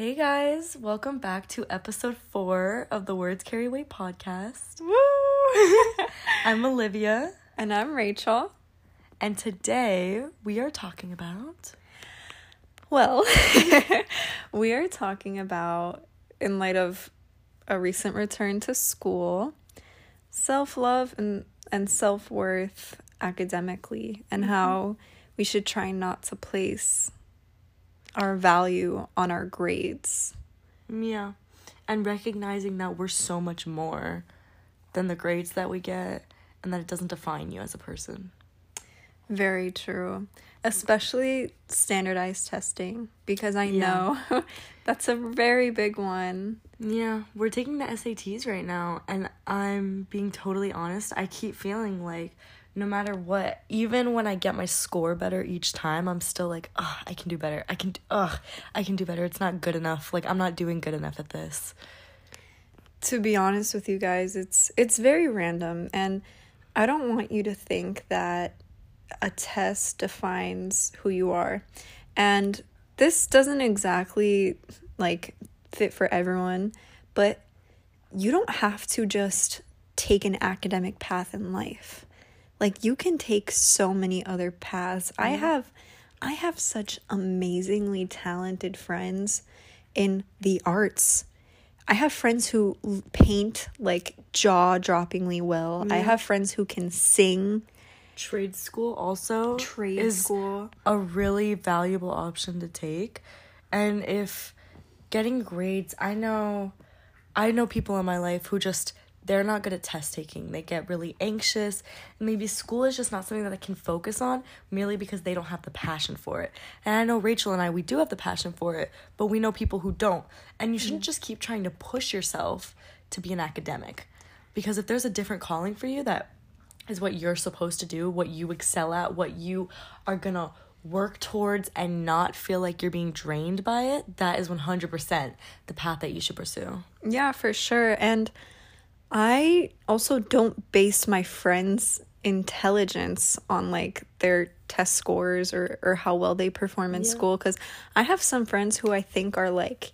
Hey guys, welcome back to episode four of the Words Carry Weight podcast. Woo! I'm Olivia, and I'm Rachel. and today we are talking about. Well, we are talking about, in light of a recent return to school, self love and, and self worth academically, and mm-hmm. how we should try not to place our value on our grades. Yeah, and recognizing that we're so much more than the grades that we get, and that it doesn't define you as a person. Very true. Especially standardized testing, because I Yeah. know that's a very big one. Yeah, we're taking the SATs right now, and I'm being totally honest. I keep feeling like no matter what, even when I get my score better each time, I'm still like, ugh, I can do better. I can, ugh, I can do better. It's not good enough. Like, I'm not doing good enough at this. to be honest with you guys it's it's very random and i don't want you to think that a test defines who you are. And this doesn't exactly like fit for everyone but you don't have to just take an academic path in life. Like you can take so many other paths. I have i have such amazingly talented friends in the arts. I have friends who paint like jaw droppingly well. I have friends who can sing. Trade school also Trade is school. a really valuable option to take. And if getting grades, I know I know people in my life who just they're not good at test taking. They get really anxious. And maybe school is just not something that they can focus on merely because they don't have the passion for it. And I know Rachel and I we do have the passion for it, but we know people who don't. And you shouldn't mm. just keep trying to push yourself to be an academic. Because if there's a different calling for you that is what you're supposed to do, what you excel at, what you are gonna work towards and not feel like you're being drained by it, that is 100% the path that you should pursue. Yeah, for sure. And I also don't base my friends' intelligence on like their test scores or, or how well they perform in school. Because I have some friends who I think are like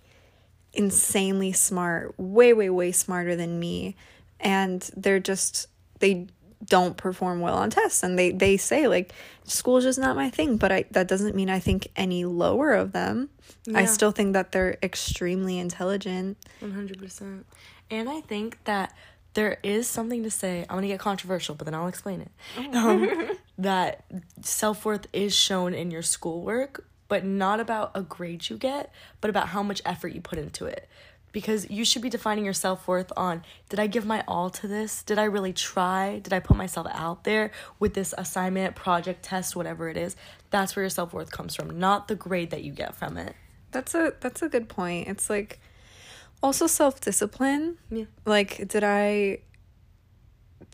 insanely smart, way, way, way smarter than me. And they're just, they don't perform well on tests and they they say like school's just not my thing but i that doesn't mean i think any lower of them i still think that they're extremely intelligent 100%. And I think that there is something to say. I'm gonna get controversial, but then I'll explain it. Um, that self worth is shown in your schoolwork, but not about a grade you get, but about how much effort you put into it. Because you should be defining your self worth on did I give my all to this? Did I really try? Did I put myself out there with this assignment, project, test, whatever it is? That's where your self worth comes from, not the grade that you get from it. That's a that's a good point. It's like also self-discipline. Yeah. Like did I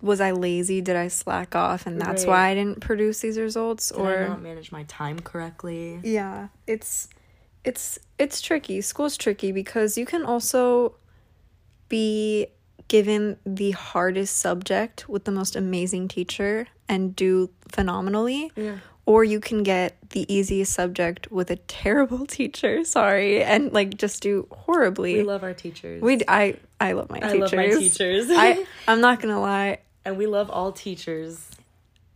was I lazy? Did I slack off and that's Right. why I didn't produce these results Or I not manage my time correctly? Yeah, it's it's it's tricky. School's tricky because you can also be given the hardest subject with the most amazing teacher and do phenomenally. Yeah. Or you can get the easiest subject with a terrible teacher, sorry, and like just do horribly. We love our teachers. We I I love my I teachers. I love my teachers. I I'm not gonna lie. and we love all teachers.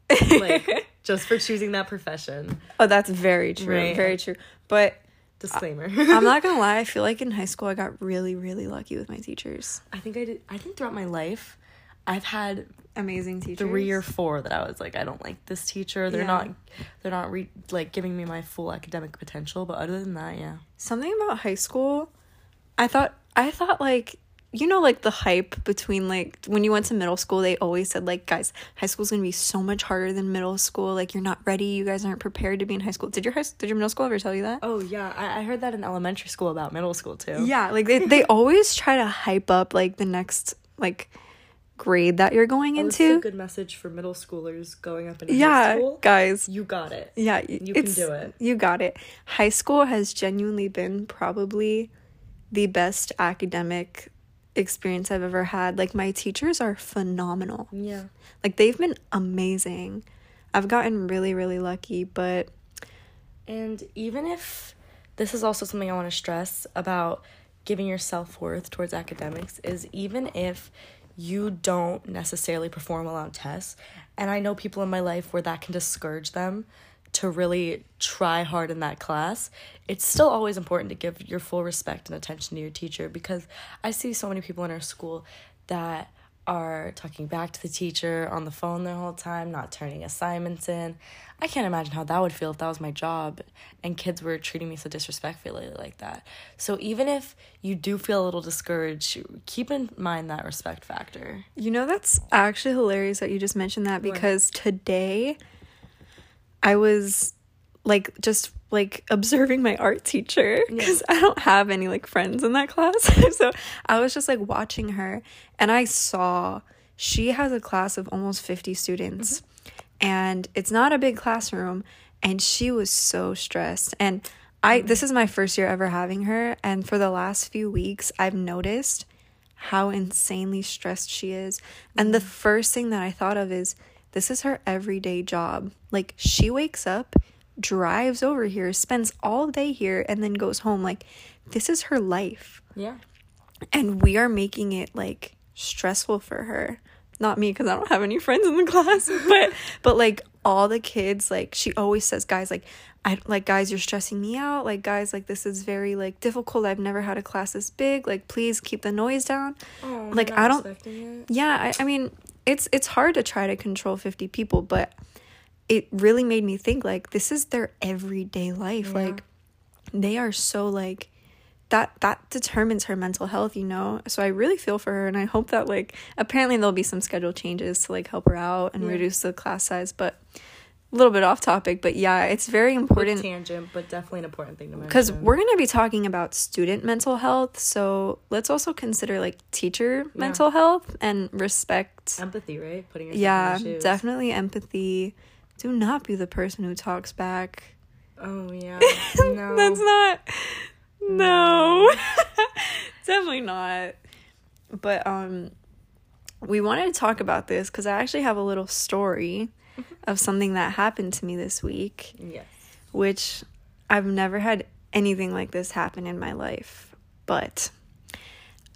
Like just for choosing that profession. Oh, that's very true. Right. Very true. But Disclaimer. I'm not gonna lie. I feel like in high school I got really, really lucky with my teachers. I think I did I think throughout my life I've had Amazing teachers. three or four that I was like, I don't like this teacher. They're Yeah. not they're not re- like giving me my full academic potential. But other than that, yeah. something about high school. I thought I thought like you know like the hype between like when you went to middle school they always said like guys high school's gonna be so much harder than middle school like you're not ready you guys aren't prepared to be in high school did your high did your middle school ever tell you that Oh yeah, I, I heard that in elementary school about middle school too. yeah like they, they always try to hype up like the next like grade that you're going Oh, is a into good message for middle schoolers going up into high yeah school. guys You got it. Yeah, You can do it. You got it. High school has genuinely been probably the best academic experience I've ever had. Like my teachers are phenomenal. Yeah. Like they've been amazing. I've gotten really really lucky, but And even if this is also something I want to stress about giving your self worth towards academics is even if you don't necessarily perform well on tests, and I know people in my life where that can discourage them to really try hard in that class, it's still always important to give your full respect and attention to your teacher because I see so many people in our school that are talking back to the teacher on the phone the whole time, not turning assignments in. I can't imagine how that would feel if that was my job and kids were treating me so disrespectfully like that. So even if you do feel a little discouraged, keep in mind that respect factor. You know, that's actually hilarious that you just mentioned that because today I was like just like observing my art teacher because yeah. I don't have any like friends in that class. so I was just like watching her and I saw she has a class of almost 50 students mm-hmm. and it's not a big classroom and she was so stressed and I mm-hmm. this is my first year ever having her and for the last few weeks I've noticed how insanely stressed she is. And the mm-hmm. first thing that I thought of is this is her everyday job. Like she wakes up drives over here, spends all day here, and then goes home. Like, this is her life. Yeah. And we are making it like stressful for her. Not me, because I don't have any friends in the class, but but like all the kids, like she always says, guys, like I like guys, you're stressing me out. Like guys, like this is very like difficult. I've never had a class this big. Like please keep the noise down. Oh, like I don't. Yeah, I, I mean it's it's hard to try to control 50 people, but it really made me think like this is their everyday life. Yeah. Like they are so like that that determines her mental health, you know. So I really feel for her and I hope that like apparently there'll be some schedule changes to like help her out and yeah. reduce the class size, but a little bit off topic, but yeah, it's very important. tangent, but definitely an important thing to mention. Because we're going to be talking about student mental health, so let's also consider like teacher yeah. mental health and respect. Empathy, right? Putting yourself yeah, definitely empathy do not be the person who talks back. Oh yeah. No. That's not No. Definitely not. But um we wanted to talk about this cuz I actually have a little story of something that happened to me this week. Yes. Which I've never had anything like this happen in my life. But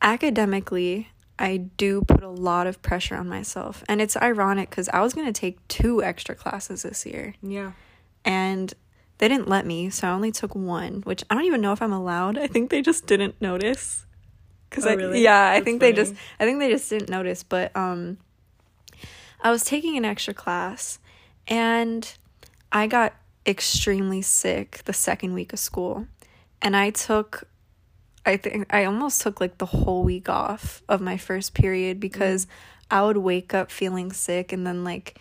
academically, I do put a lot of pressure on myself. And it's ironic because I was going to take two extra classes this year. Yeah. And they didn't let me, so I only took one, which I don't even know if I'm allowed. I think they just didn't notice. Cause oh, I, really? yeah, I think funny. they just, I think they just didn't notice. But um, I was taking an extra class, and I got extremely sick the second week of school, and I took I think I almost took like the whole week off of my first period because. I would wake up feeling sick and then like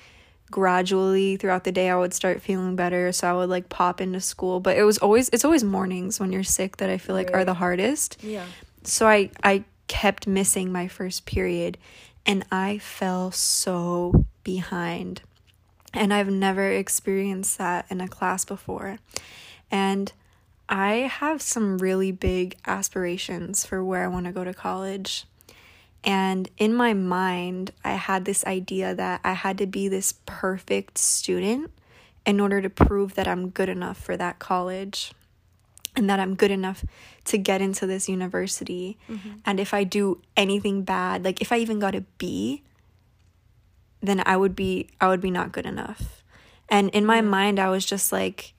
gradually throughout the day I would start feeling better so I would like pop into school but it was always it's always mornings when you're sick that I feel like right. are the hardest. Yeah. So I I kept missing my first period and I fell so behind. And I've never experienced that in a class before. And I have some really big aspirations for where I want to go to college. And in my mind, I had this idea that I had to be this perfect student in order to prove that I'm good enough for that college and that I'm good enough to get into this university. Mm-hmm. And if I do anything bad, like if I even got a B, then I would be I would be not good enough. And in my mind I was just like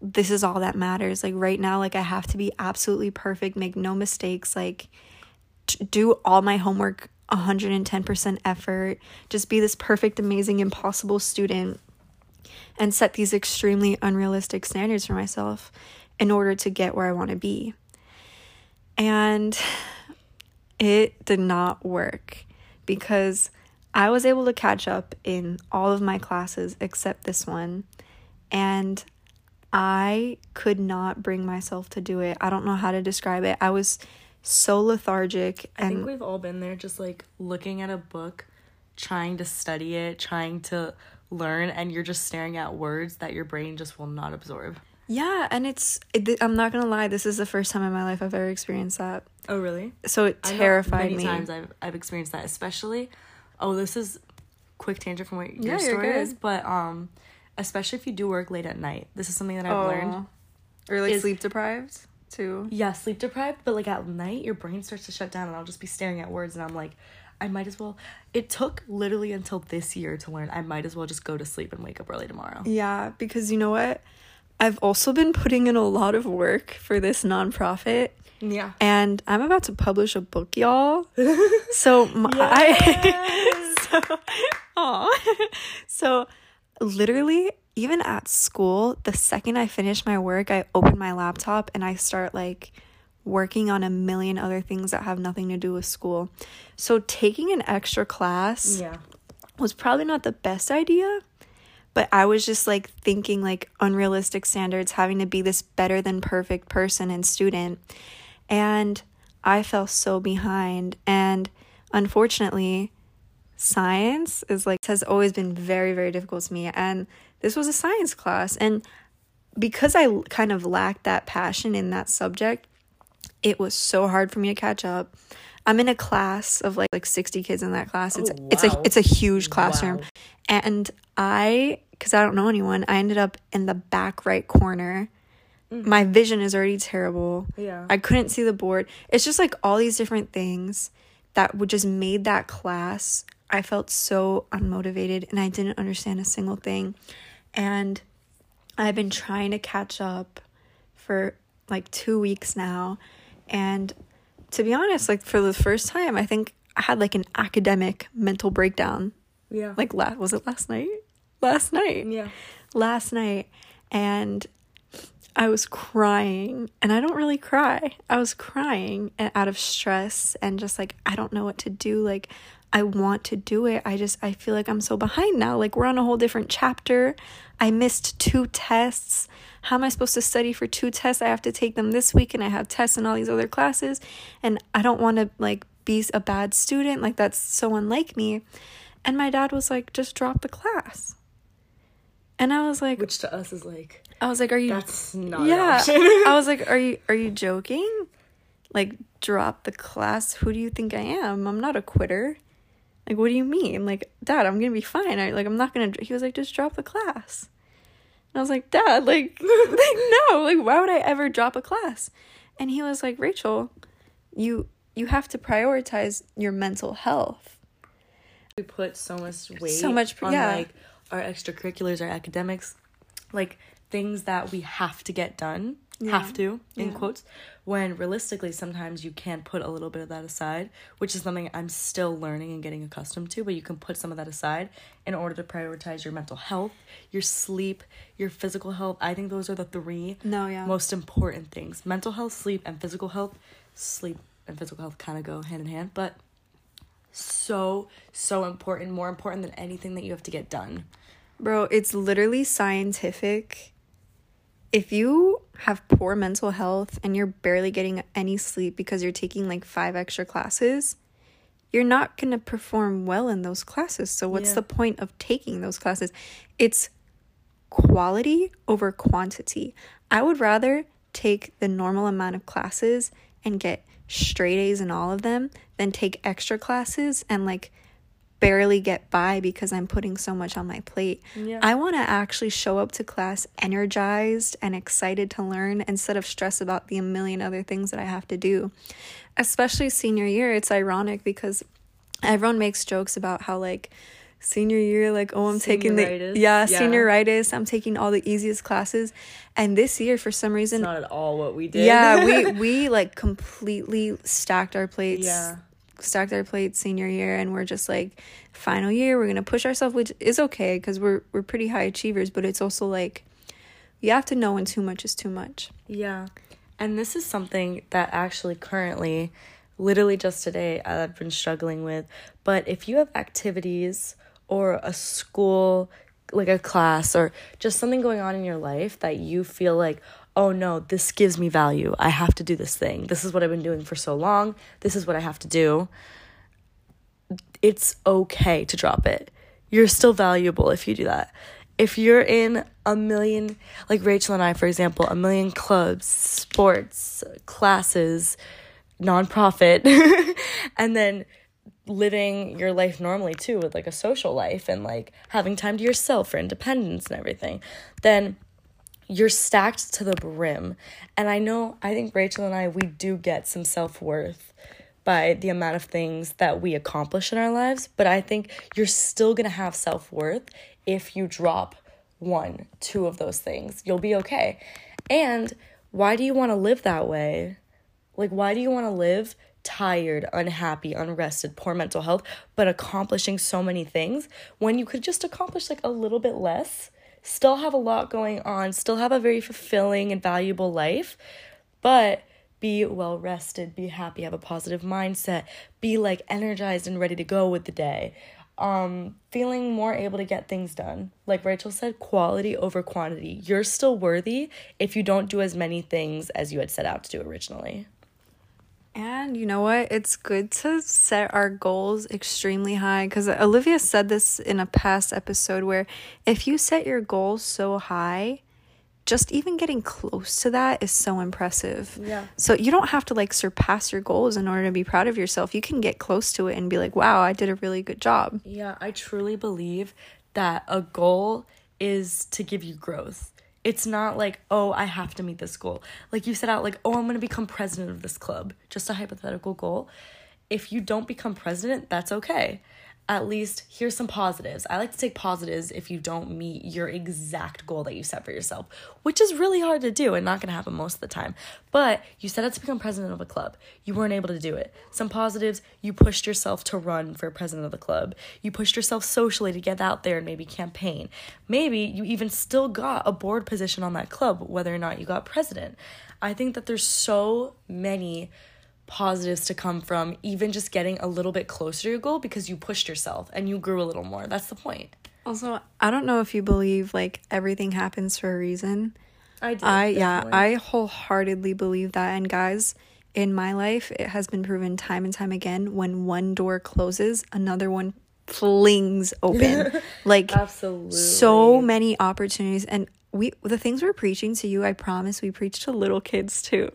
this is all that matters. Like right now, like I have to be absolutely perfect, make no mistakes, like t- do all my homework 110% effort, just be this perfect, amazing, impossible student and set these extremely unrealistic standards for myself in order to get where I want to be. And it did not work because I was able to catch up in all of my classes except this one. And I could not bring myself to do it. I don't know how to describe it. I was so lethargic and I think we've all been there just like looking at a book, trying to study it, trying to learn and you're just staring at words that your brain just will not absorb. Yeah, and it's it, I'm not to lie, this is the first time in my life I've ever experienced that. Oh, really? So it terrified many me. times I've I've experienced that, especially Oh, this is quick tangent from what your yeah, story is, but um especially if you do work late at night. This is something that I've oh. learned. Or like is- sleep deprived too. yeah, sleep deprived, but like at night, your brain starts to shut down, and I'll just be staring at words, and I'm like, I might as well. It took literally until this year to learn. I might as well just go to sleep and wake up early tomorrow. Yeah, because you know what? I've also been putting in a lot of work for this nonprofit. Yeah. and I'm about to publish a book, y'all. So my, I, so, aw. so literally, even at school, the second I finish my work, I open my laptop and I start like working on a million other things that have nothing to do with school. So taking an extra class Yeah. was probably not the best idea but i was just like thinking like unrealistic standards having to be this better than perfect person and student. And i fell so behind. And unfortunately science is like has always been very very difficult to me. And this was a science class. And because I kind of lacked that passion in that subject it was so hard for me to catch up. I'm in a class of like like 60 kids in that class. It's Oh, it's a it's a huge classroom. Wow. and i because i don't know anyone i ended up in the back right corner. Mm. My vision is already terrible. Yeah. i couldn't see the board. It's just like all these different things that would just made that class. I felt so unmotivated and i didn't understand a single thing. And i've been trying to catch up for like two weeks now. And to be honest like for the first time i think i had like an academic mental breakdown. Yeah. like last was it last night last night yeah. last night and I was crying and I don't really cry. I was crying out of stress and just like I don't know what to do like I want to do it. I just I feel like I'm so behind now. Like we're on a whole different chapter. I missed two tests. How am I supposed to study for two tests? I have to take them this week and I have tests in all these other classes and I don't want to like be a bad student. Like that's so unlike me. And my dad was like just drop the class. And I was like, Which to us is like I was like, are you? that's not yeah. I was like, are you? Are you joking? Like, drop the class. Who do you think I am? I'm not a quitter. Like, what do you mean? Like, Dad, I'm gonna be fine. I like, I'm not gonna. He was like, just drop the class. And I was like, Dad, like, like no, like, why would I ever drop a class? And he was like, Rachel, you you have to prioritize your mental health. we put so much weight So much on yeah. like our extracurriculars, our academics, like things that we have to get done, have to in Yeah. quotes. When realistically, sometimes you can put a little bit of that aside, which is something I'm still learning and getting accustomed to. But you can put some of that aside in order to prioritize your mental health, your sleep, your physical health. I think those are the three No, yeah. most important things mental health sleep and physical health sleep and physical health kind of go hand in hand but so so important more important than anything that you have to get done Bro, it's literally scientific. If you have poor mental health and you're barely getting any sleep because you're taking like five extra classes, you're not going to perform well in those classes. So, what's Yeah. the point of taking those classes? It's quality over quantity. I would rather take the normal amount of classes and get straight A's in all of them than take extra classes and like barely get by because I'm putting so much on my plate. Yeah. I want to actually show up to class energized and excited to learn instead of stress about the a million other things that I have to do. Especially senior year, it's ironic because everyone makes jokes about how like senior year like oh I'm taking the yeah, Yeah. senioritis, I'm taking all the easiest classes and this year for some reason not at all what we did yeah, we we like completely stacked our plates. Yeah. Stacked our plates senior year and we're just like final year we're going to push ourselves which is okay cuz we're we're pretty high achievers but it's also like you have to know when too much is too much. yeah and this is something that actually currently literally just today i've been struggling with but if you have activities or a school like a class or just something going on in your life that you feel like oh no this gives me value i have to do this thing this is what i've been doing for so long this is what i have to do it's okay to drop it. You're still valuable if you do that. If you're in a million, like Rachel and I, for example, a million clubs, sports, classes, nonprofit, and then living your life normally too, with like a social life and like having time to yourself for independence and everything, then you're stacked to the brim. And I know, I think Rachel and I, we do get some self worth by the amount of things that we accomplish in our lives, but I think you're still gonna have self worth if you drop one, two of those things. You'll be okay. And why do you wanna live that way? Like, why do you wanna live tired, unhappy, unrested, poor mental health, but accomplishing so many things when you could just accomplish like a little bit less? still have a lot going on, still have a very fulfilling and valuable life, but be well rested, be happy, have a positive mindset, be like energized and ready to go with the day. Um, feeling more able to get things done. Like Rachel said, quality over quantity. You're still worthy if you don't do as many things as you had set out to do originally. And you know what? It's good to set our goals extremely high because Olivia said this in a past episode where if you set your goals so high, just even getting close to that is so impressive. Yeah. So you don't have to like surpass your goals in order to be proud of yourself. You can get close to it and be like, wow, I did a really good job. Yeah, I truly believe that a goal is to give you growth it's not like, oh, I have to meet this goal. Like you set out, like, oh, I'm to become president of this club. Just a hypothetical goal. If you don't become president, that's okay at least here's some positives. I like to take positives if you don't meet your exact goal that you set for yourself, which is really hard to do and not to happen most of the time. But you set out to become president of a club. You weren't able to do it. Some positives, you pushed yourself to run for president of the club. You pushed yourself socially to get out there and maybe campaign. Maybe you even still got a board position on that club, whether or not you got president. I think that there's so many positives to come from even just getting a little bit closer to your goal because you pushed yourself and you grew a little more. That's the point. Also, I don't know if you believe like everything happens for a reason. I do. I yeah, I wholeheartedly believe that and guys, in my life, it has been proven time and time again when one door closes, another one flings open. like absolutely so many opportunities and we the things we're preaching to you, I promise we preach to little kids too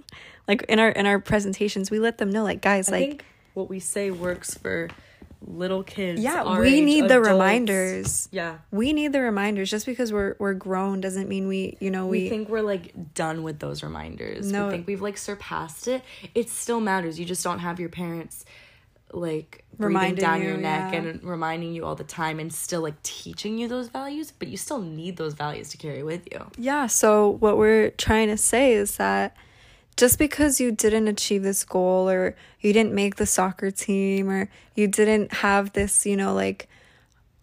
like in our in our presentations we let them know like guys I like what we say works for little kids yeah we age, need adults. the reminders. Yeah. We need the reminders. Just because we're we're grown doesn't mean we you know we, we think we're like done with those reminders. No. we think we've like surpassed it. It still matters. You just don't have your parents like breathing down you, your neck yeah. and reminding you all the time and still like teaching you those values but you still need those values to carry with you. Yeah so what we're trying to say is that just because you didn't achieve this goal or you didn't make the soccer team or you didn't have this, you know, like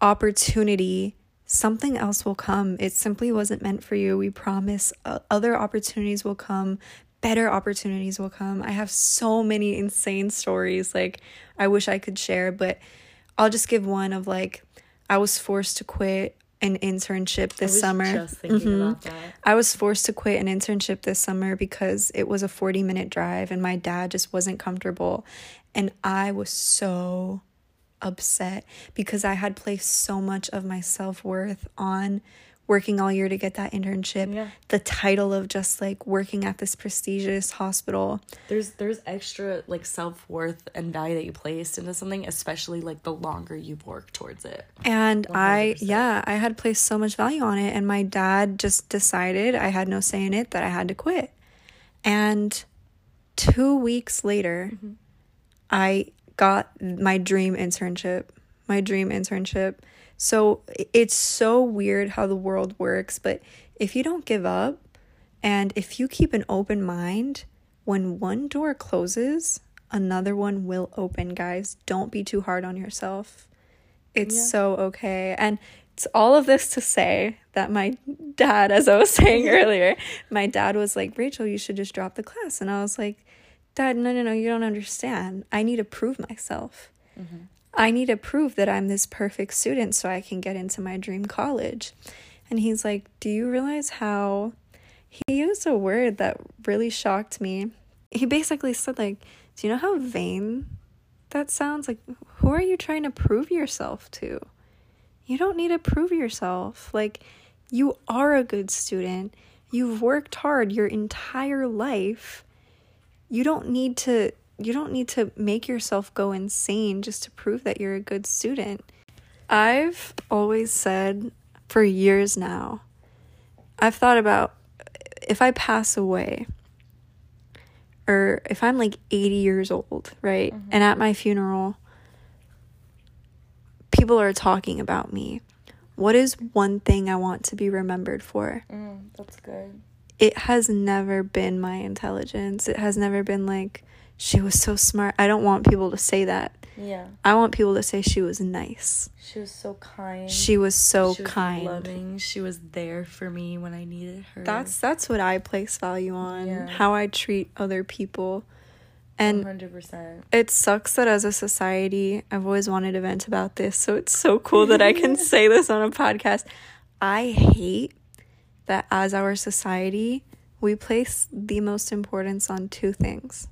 opportunity, something else will come. It simply wasn't meant for you. We promise uh, other opportunities will come, better opportunities will come. I have so many insane stories like I wish I could share, but I'll just give one of like I was forced to quit an internship this summer. Mm-hmm. I was forced to quit an internship this summer because it was a 40 minute drive and my dad just wasn't comfortable. And I was so upset because I had placed so much of my self worth on working all year to get that internship yeah. the title of just like working at this prestigious hospital there's there's extra like self-worth and value that you placed into something especially like the longer you've worked towards it and 100%. i yeah i had placed so much value on it and my dad just decided i had no say in it that i had to quit and two weeks later mm-hmm. i got my dream internship my dream internship so it's so weird how the world works, but if you don't give up and if you keep an open mind, when one door closes, another one will open, guys. Don't be too hard on yourself. It's yeah. so okay. And it's all of this to say that my dad, as I was saying earlier, my dad was like, Rachel, you should just drop the class. And I was like, Dad, no, no, no, you don't understand. I need to prove myself. Mm-hmm. I need to prove that I'm this perfect student so I can get into my dream college. And he's like, Do you realize how he used a word that really shocked me? He basically said, like, do you know how vain that sounds? Like, who are you trying to prove yourself to? You don't need to prove yourself. Like, you are a good student. You've worked hard your entire life. You don't need to you don't need to make yourself go insane just to prove that you're a good student. I've always said for years now, I've thought about if I pass away, or if I'm like 80 years old, right? Mm-hmm. And at my funeral, people are talking about me. What is one thing I want to be remembered for? Mm, that's good. It has never been my intelligence. It has never been like, she was so smart. I don't want people to say that. Yeah. I want people to say she was nice. She was so kind. She was so She was kind. loving. She was there for me when I needed her. That's that's what I place value on. Yeah. How I treat other people. And 100%. it sucks that as a society, I've always wanted to vent about this, so it's so cool that I can say this on a podcast. I hate that as our society, we place the most importance on two things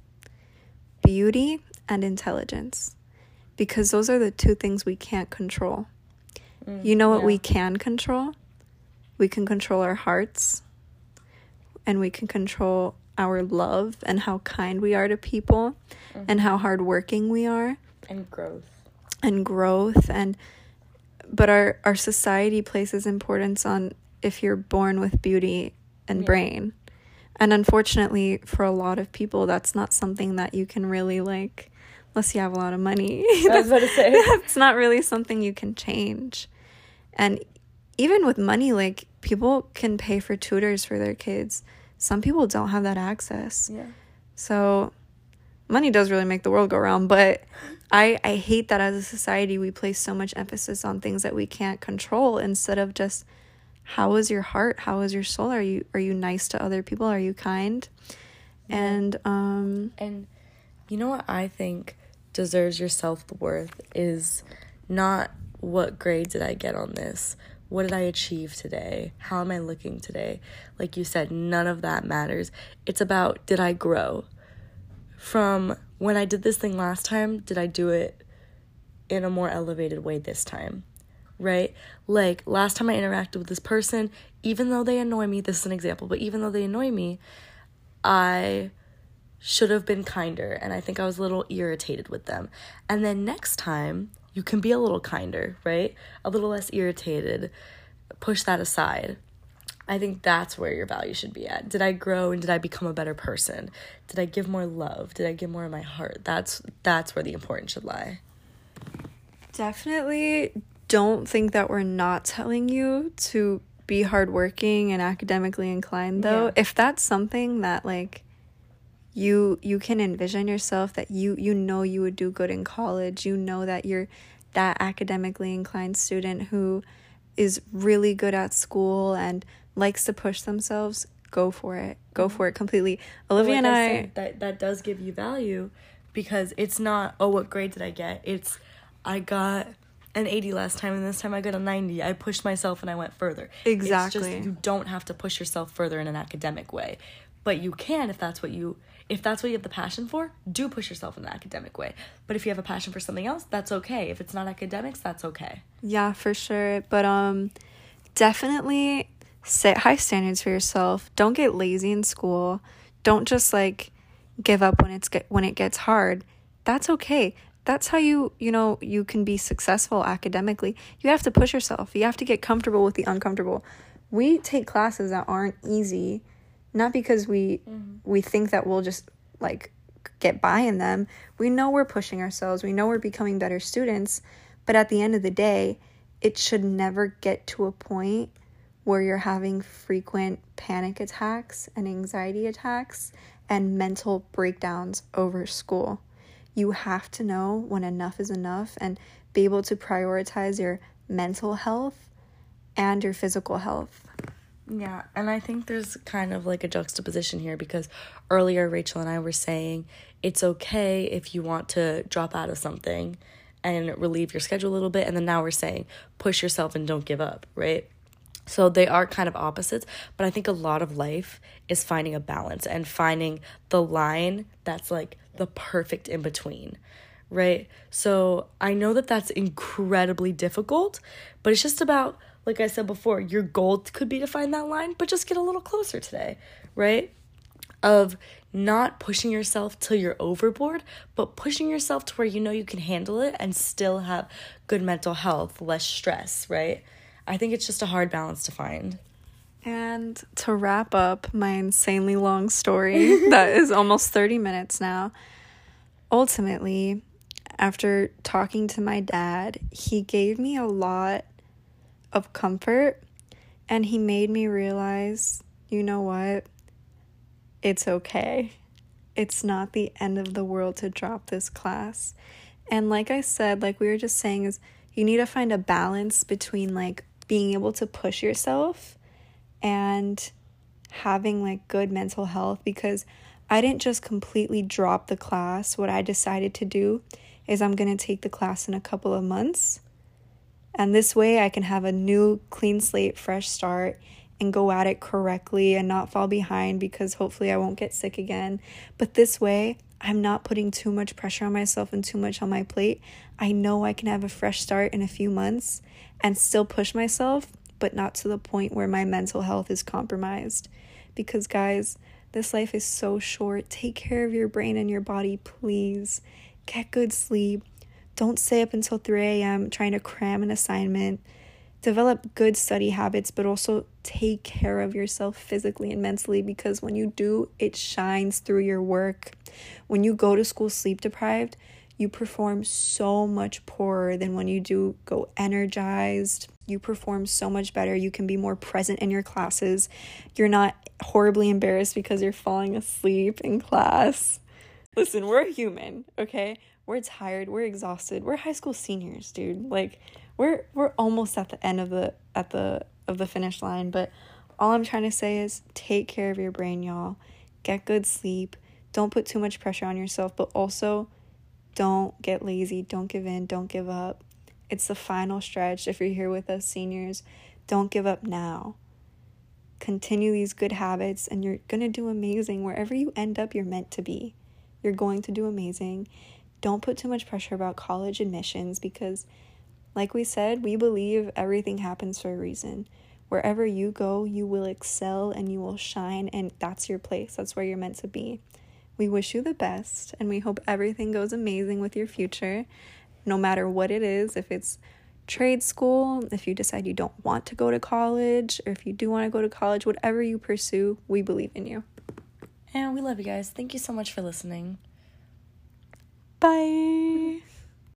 beauty and intelligence. Because those are the two things we can't control. Mm, You know what yeah. we can control? We can control our hearts and we can control our love and how kind we are to people and how hardworking we are And growth. and growth and but our our society places importance on if you're born with beauty and Yeah. brain. And unfortunately for a lot of people that's not something that you can really like unless you have a lot of money. I was about to say. it's not really something you can change. And even with money, like people can pay for tutors for their kids. Some people don't have that access. Yeah. So money does really make the world go round, but I I hate that as a society we place so much emphasis on things that we can't control instead of just how is your heart? How is your soul? Are you are you nice to other people? Are you kind? And um And you know what I think deserves your self worth is not what grade did I get on this? What did I achieve today? How am I looking today? Like you said, none of that matters. It's about did I grow? From when I did this thing last time, did I do it in a more elevated way this time? Right? Like last time I interacted with this person, even though they annoy me, this is an example, but even though they annoy me, I should have been kinder and I think I was a little irritated with them. And then next time, you can be a little kinder, right? A little less irritated. Push that aside. I think that's where your value should be at. Did I grow and did I become a better person? Did I give more love? Did I give more of my heart? That's that's where the importance should lie. Definitely don't think that we're not telling you to be hardworking and academically inclined though. Yeah. If that's something that like you you can envision yourself that you you know you would do good in college, you know that you're that academically inclined student who is really good at school and likes to push themselves, go for it. Go mm-hmm. for it completely. Olivia Like and I, said, that that does give you value because it's not oh what grade did I get? It's I got an 80 last time and this time I got a 90. I pushed myself and I went further. It's Exactly. just you don't have to push yourself further in an academic way. But you can if that's what you if that's what you have the passion for, do push yourself in the academic way. But if you have a passion for something else, that's okay. If it's not academics, that's okay. Yeah, for sure. But um definitely set high standards for yourself. Don't get lazy in school. Don't just like give up when it's get when it gets hard. That's okay. That's how you, you know, you can be successful academically. You have to push yourself. You have to get comfortable with the uncomfortable. We take classes that aren't easy, not because we mm-hmm. we think that we'll just like get by in them. We know we're pushing ourselves. We know we're becoming better students, but at the end of the day, it should never get to a point where you're having frequent panic attacks and anxiety attacks and mental breakdowns over school. You have to know when enough is enough and be able to prioritize your mental health and your physical health. Yeah, and I think there's kind of like a juxtaposition here because earlier Rachel and I were saying it's okay if you want to drop out of something and relieve your schedule a little bit, and then now we're saying push yourself and don't give up, right? So they are kind of opposites, but I think a lot of life is finding a balance and finding the line that's like the perfect in between, right? So I know that that's incredibly difficult, but it's just about, like I said before, your goal could be to find that line, but just get a little closer today, right? Of not pushing yourself till you're overboard, but pushing yourself to where you know you can handle it and still have good mental health, less stress, right? I think it's just a hard balance to find. And to wrap up my insanely long story that is almost 30 minutes now, ultimately, after talking to my dad, he gave me a lot of comfort and he made me realize you know what? It's okay. It's not the end of the world to drop this class. And like I said, like we were just saying, is you need to find a balance between like being able to push yourself and having like good mental health because I didn't just completely drop the class. What I decided to do is I'm going to take the class in a couple of months. And this way I can have a new clean slate, fresh start and go at it correctly and not fall behind because hopefully I won't get sick again. But this way, I'm not putting too much pressure on myself and too much on my plate. I know I can have a fresh start in a few months and still push myself, but not to the point where my mental health is compromised. Because, guys, this life is so short. Take care of your brain and your body, please. Get good sleep. Don't stay up until 3 a.m. trying to cram an assignment develop good study habits, but also take care of yourself physically and mentally because when you do, it shines through your work. When you go to school sleep deprived, you perform so much poorer than when you do go energized. You perform so much better. You can be more present in your classes. You're not horribly embarrassed because you're falling asleep in class. Listen, we're human, okay? We're tired, we're exhausted. We're high school seniors, dude. Like, we're we're almost at the end of the at the of the finish line, but all I'm trying to say is take care of your brain, y'all. Get good sleep. Don't put too much pressure on yourself, but also don't get lazy, don't give in, don't give up. It's the final stretch. If you're here with us seniors, don't give up now. Continue these good habits and you're going to do amazing wherever you end up you're meant to be. You're going to do amazing. Don't put too much pressure about college admissions because like we said, we believe everything happens for a reason. Wherever you go, you will excel and you will shine, and that's your place. That's where you're meant to be. We wish you the best, and we hope everything goes amazing with your future, no matter what it is. If it's trade school, if you decide you don't want to go to college, or if you do want to go to college, whatever you pursue, we believe in you. And we love you guys. Thank you so much for listening. Bye.